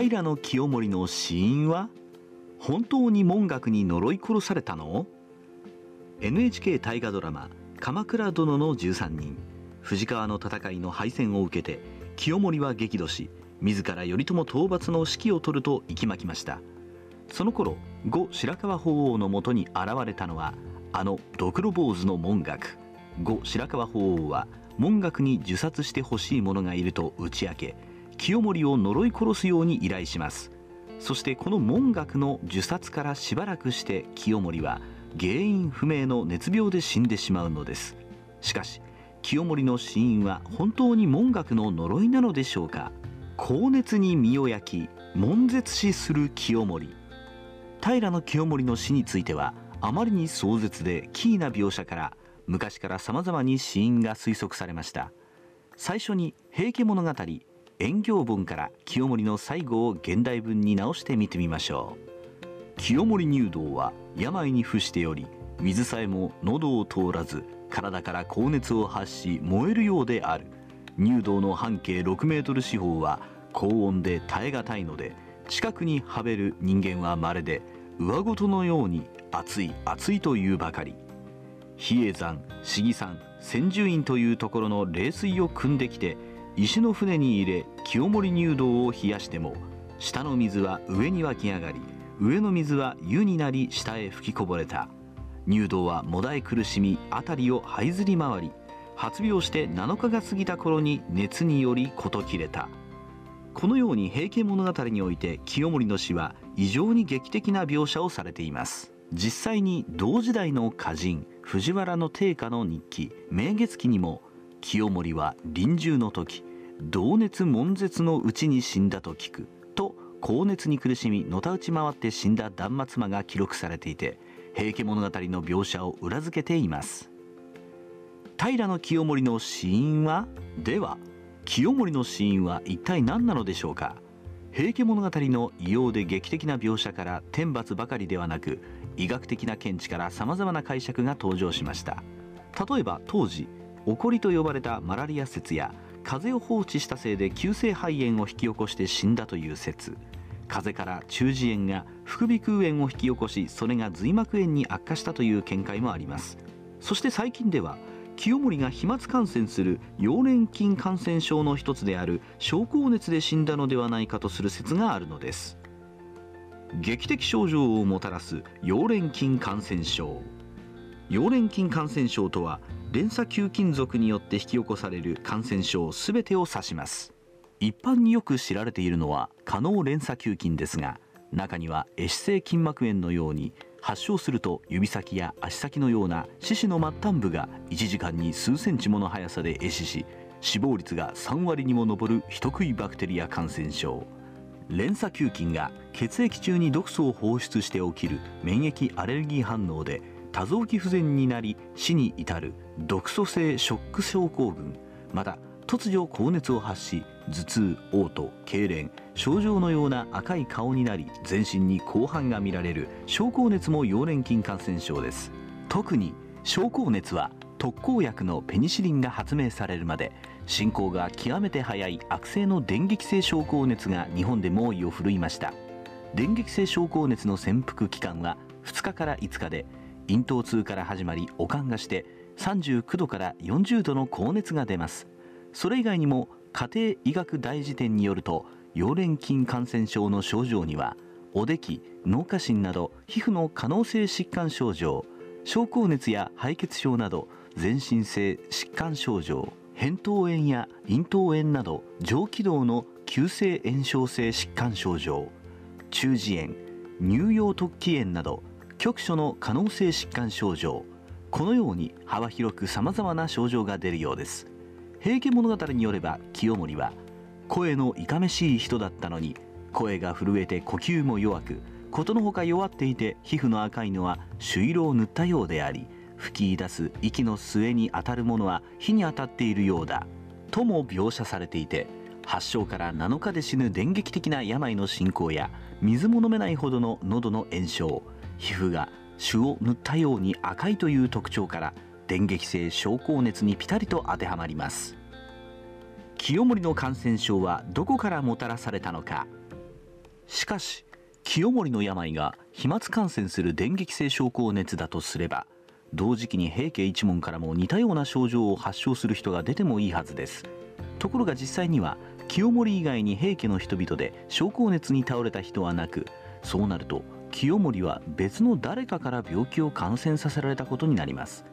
平清盛の死因は？本当に文学に呪い殺されたの？NHK 大河ドラマ「鎌倉殿の13人」藤川の戦いの敗戦を受けて清盛は激怒し自ら頼朝討伐の指揮を執ると息巻きました。その頃後白河法皇のもとに現れたのはあのドクロ坊主の文学後白河法皇は文学に受殺してほしい者がいると打ち明け清盛を呪い殺すように依頼します。そしてこの文学の受殺からしばらくして清盛は原因不明の熱病で死んでしまうのです。しかし清盛の死因は本当に文学の呪いなのでしょうか。高熱に身を焼き悶絶死する清盛。平清盛の死についてはあまりに壮絶で奇異な描写から昔から様々に死因が推測されました。最初に「平家物語」遠行本から清盛の最後を現代文に直してみてみましょう。清盛入道は病に伏しており水さえも喉を通らず体から高熱を発し燃えるようである。入道の半径6メートル四方は高温で耐え難いので近くにはべる人間はまるで上ごとのように熱い熱いというばかり。比叡山市議山千住院というところの冷水を汲んできて石の船に入れ清盛入道を冷やしても下の水は上に湧き上がり上の水は湯になり下へ吹きこぼれた。入道はもだえ苦しみ辺りを這いずり回り発病して7日が過ぎた頃に熱により事切れた。このように平家物語において清盛の死は異常に劇的な描写をされています。実際に同時代の歌人藤原の定家の日記「明月記」にも清盛は臨終の時同熱悶絶のうちに死んだと聞くと高熱に苦しみのたうち回って死んだ断末魔が記録されていて平家物語の描写を裏付けています。平清盛の死因はでは清盛の死因は一体何なのでしょうか。平家物語の異様で劇的な描写から天罰ばかりではなく医学的な見地からさまざまな解釈が登場しました。例えば当時起こりと呼ばれたマラリア説や風邪を放置したせいで急性肺炎を引き起こして死んだという説。風邪から中耳炎が副鼻腔炎を引き起こしそれが髄膜炎に悪化したという見解もあります。そして最近では清盛が飛沫感染する溶連菌感染症の一つである症候熱で死んだのではないかとする説があるのです。劇的症状をもたらす溶連菌感染症。溶連菌感染症とは連鎖球菌属によって引き起こされる感染症すべてを指します。一般によく知られているのは可能連鎖球菌ですが中には壊死性筋膜炎のように発症すると指先や足先のような四肢の末端部が1時間に数センチもの速さで壊死し死亡率が3割にも上る人食いバクテリア感染症。連鎖球菌が血液中に毒素を放出して起きる免疫アレルギー反応で多臓器不全になり死に至る毒素性ショック症候群。また突如高熱を発し頭痛嘔吐痙攣症状のような赤い顔になり全身に広範が見られる症候熱も溶連菌感染症です。特に症候熱は特効薬のペニシリンが発明されるまで進行が極めて早い悪性の電撃性症候熱が日本で猛威を振るいました。電撃性症候熱の潜伏期間は2日から5日で咽頭痛から始まり悪寒がして39度から40度の高熱が出ます。それ以外にも家庭医学大辞典によると溶連菌感染症の症状にはおでき脳下疹など皮膚の可能性疾患症状症候熱や敗血症など全身性疾患症状扁桃炎や咽頭炎など上気道の急性炎症性疾患症状中耳炎乳幼突起炎など局所の可能性疾患症状。このように幅広くさまざまな症状が出るようです。平家物語によれば清盛は声のいかめしい人だったのに声が震えて呼吸も弱くことのほか弱っていて皮膚の赤いのは朱色を塗ったようであり吹き出す息の末に当たるものは火に当たっているようだとも描写されていて発症から7日で死ぬ電撃的な病の進行や水も飲めないほどの喉の炎症皮膚が朱を塗ったように赤いという特徴から電撃性症候熱にピタリと当てはまります。清盛の感染症はどこからもたらされたのか。しかし清盛の病が飛沫感染する電撃性症候熱だとすれば同時期に平家一門からも似たような症状を発症する人が出てもいいはずです。ところが実際には清盛以外に平家の人々で症候熱に倒れた人はなくそうなると清盛は別の誰かから病気を感染させられたことになります。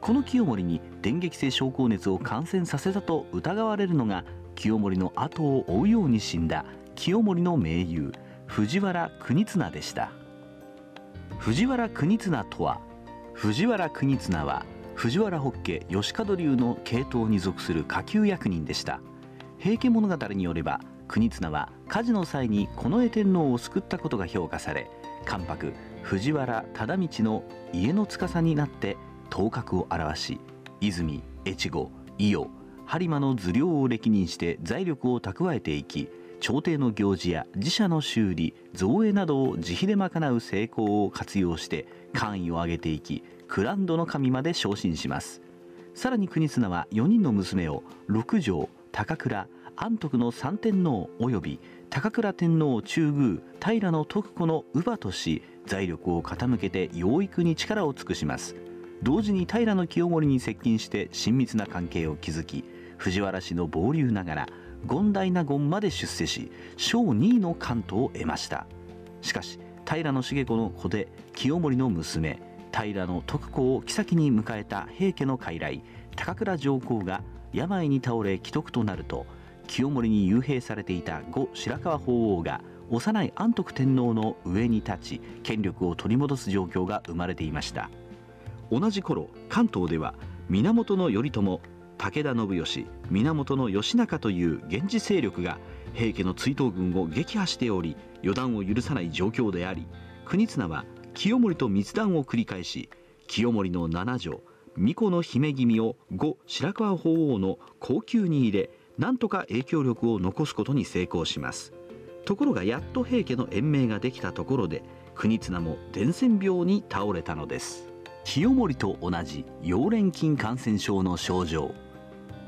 この清盛に電撃性症候熱を感染させたと疑われるのが清盛の後を追うように死んだ清盛の盟友藤原国綱でした。藤原国綱とは藤原国綱は藤原北家吉門流の系統に属する下級役人でした。平家物語によれば国綱は火事の際に近衛天皇を救ったことが評価され関白藤原忠道の家の司になって頭角を現し泉越後伊予播磨の頭領を歴任して財力を蓄えていき朝廷の行事や自社の修理造営などを自費で賄う成功を活用して官位を上げていきクランドの神まで昇進します。さらに国綱は4人の娘を六条高倉安徳の三天皇及び高倉天皇中宮平徳子の乳母とし財力を傾けて養育に力を尽くします。同時に平清盛に接近して親密な関係を築き藤原氏の傍流ながら権大納言まで出世し小2位の関東を得ました。しかし平重子の子で清盛の娘平徳子を妃に迎えた平家の傀儡高倉上皇が病に倒れ既得となると清盛に幽閉されていた後白河法皇が幼い安徳天皇の上に立ち権力を取り戻す状況が生まれていました。同じ頃関東では源頼朝武田信義源義仲という源氏勢力が平家の追討軍を撃破しており予断を許さない状況であり国綱は清盛と密談を繰り返し清盛の七条巫女の姫君を後白河法皇の後宮に入れなんとか影響力を残すことに成功します。ところがやっと平家の延命ができたところで国綱も伝染病に倒れたのです。清盛と同じ溶連菌感染症の症状。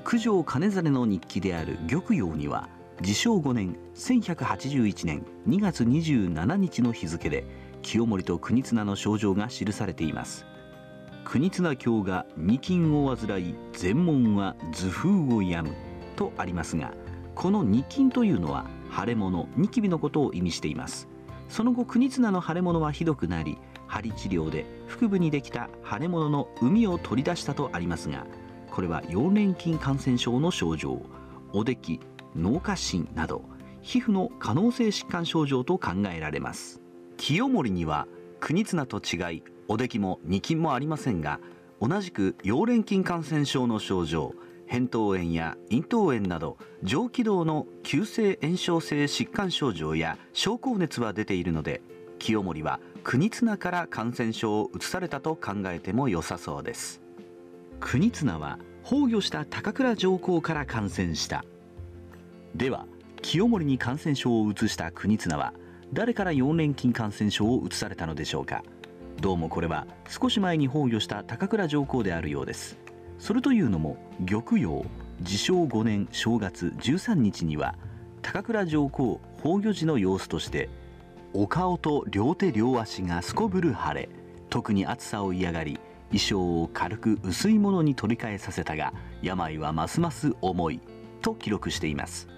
九条兼実の日記である玉葉には自称5年1181年2月27日の日付で清盛と国綱の症状が記されています。国綱教が二金を患い全門は頭風を病む。とありますがこの二金というのは腫れ物ニキビのことを意味しています。その後国綱の腫れ物はひどくなり針治療で腹部にできた腫れ物の膿を取り出したとありますがこれは溶連菌感染症の症状おでき脳下疹など皮膚の可能性疾患症状と考えられます。清盛には国綱と違いおできも二菌もありませんが同じく溶連菌感染症の症状扁桃炎や咽頭炎など上気道の急性炎症性疾患症状や症候熱は出ているので清盛は国綱から感染症を移されたと考えても良さそうです。国綱は崩御した高倉上皇から感染した。では清盛に感染症を移した国綱は誰から4連菌感染症を移されたのでしょうか。どうもこれは少し前に崩御した高倉上皇であるようです。それというのも玉葉自称5年正月13日には高倉上皇崩御時の様子としてお顔と両手両足がすこぶる腫れ特に暑さを嫌がり衣装を軽く薄いものに取り替えさせたが病はますます重いと記録しています。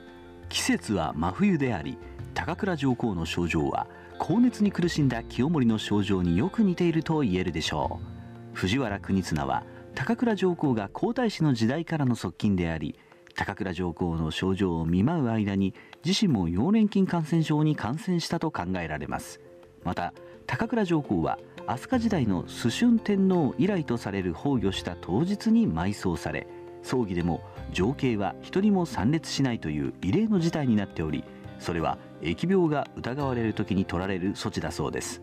季節は真冬であり高倉上皇の症状は高熱に苦しんだ清盛の症状によく似ていると言えるでしょう。藤原国綱は高倉上皇が皇太子の時代からの側近であり高倉上皇の症状を見舞う間に自身も溶連菌感染症に感染したと考えられます。また高倉上皇は飛鳥時代の崇春天皇以来とされる崩御した当日に埋葬され葬儀でも情景は一人も参列しないという異例の事態になっておりそれは疫病が疑われる時に取られる措置だそうです。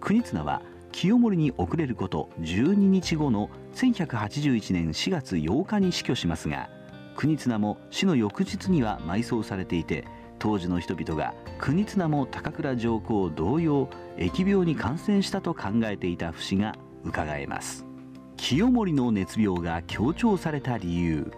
国綱は清盛に遅れること12日後の1181年4月8日に死去しますが国綱も死の翌日には埋葬されていて当時の人々が国綱も高倉上皇同様疫病に感染したと考えていた節が伺えます。清盛の熱病が強調された理由。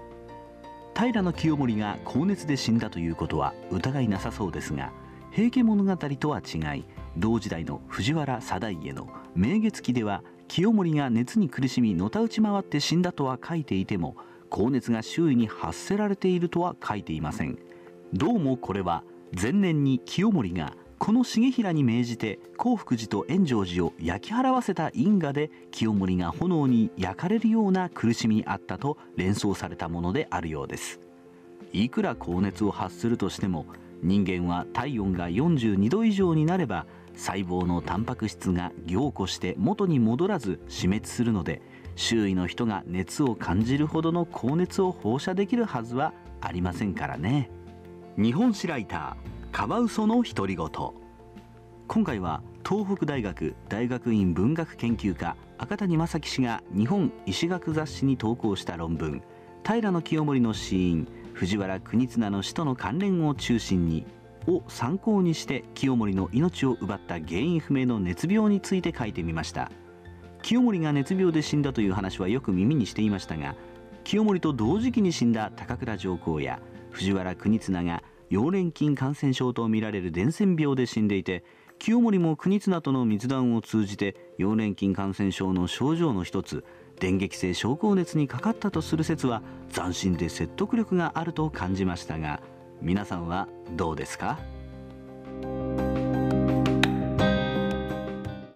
平清盛が高熱で死んだということは疑いなさそうですが平家物語とは違い同時代の藤原定家の「明月記」では清盛が熱に苦しみのたうち回って死んだとは書いていても高熱が周囲に発せられているとは書いていません。どうもこれは前年に清盛がこの重衡に命じて興福寺と円成寺を焼き払わせた因果で清盛が炎に焼かれるような苦しみにあったと連想されたものであるようです。いくら高熱を発するとしても人間は体温が42度以上になれば細胞のタンパク質が凝固して元に戻らず死滅するので周囲の人が熱を感じるほどの高熱を放射できるはずはありませんからね。日本史ライターカワウソの独り言。今回は東北大学大学院文学研究科赤谷正樹氏が日本医師学雑誌に投稿した論文平清盛の死因藤原国綱の死との関連を中心にを参考にして清盛の命を奪った原因不明の熱病について書いてみました。清盛が熱病で死んだという話はよく耳にしていましたが清盛と同時期に死んだ高倉上皇や藤原国綱が溶連菌感染症とみられる伝染病で死んでいて清盛も国綱との密談を通じて溶連菌感染症の症状の一つ電撃性症候熱にかかったとする説は斬新で説得力があると感じましたが皆さんはどうですか？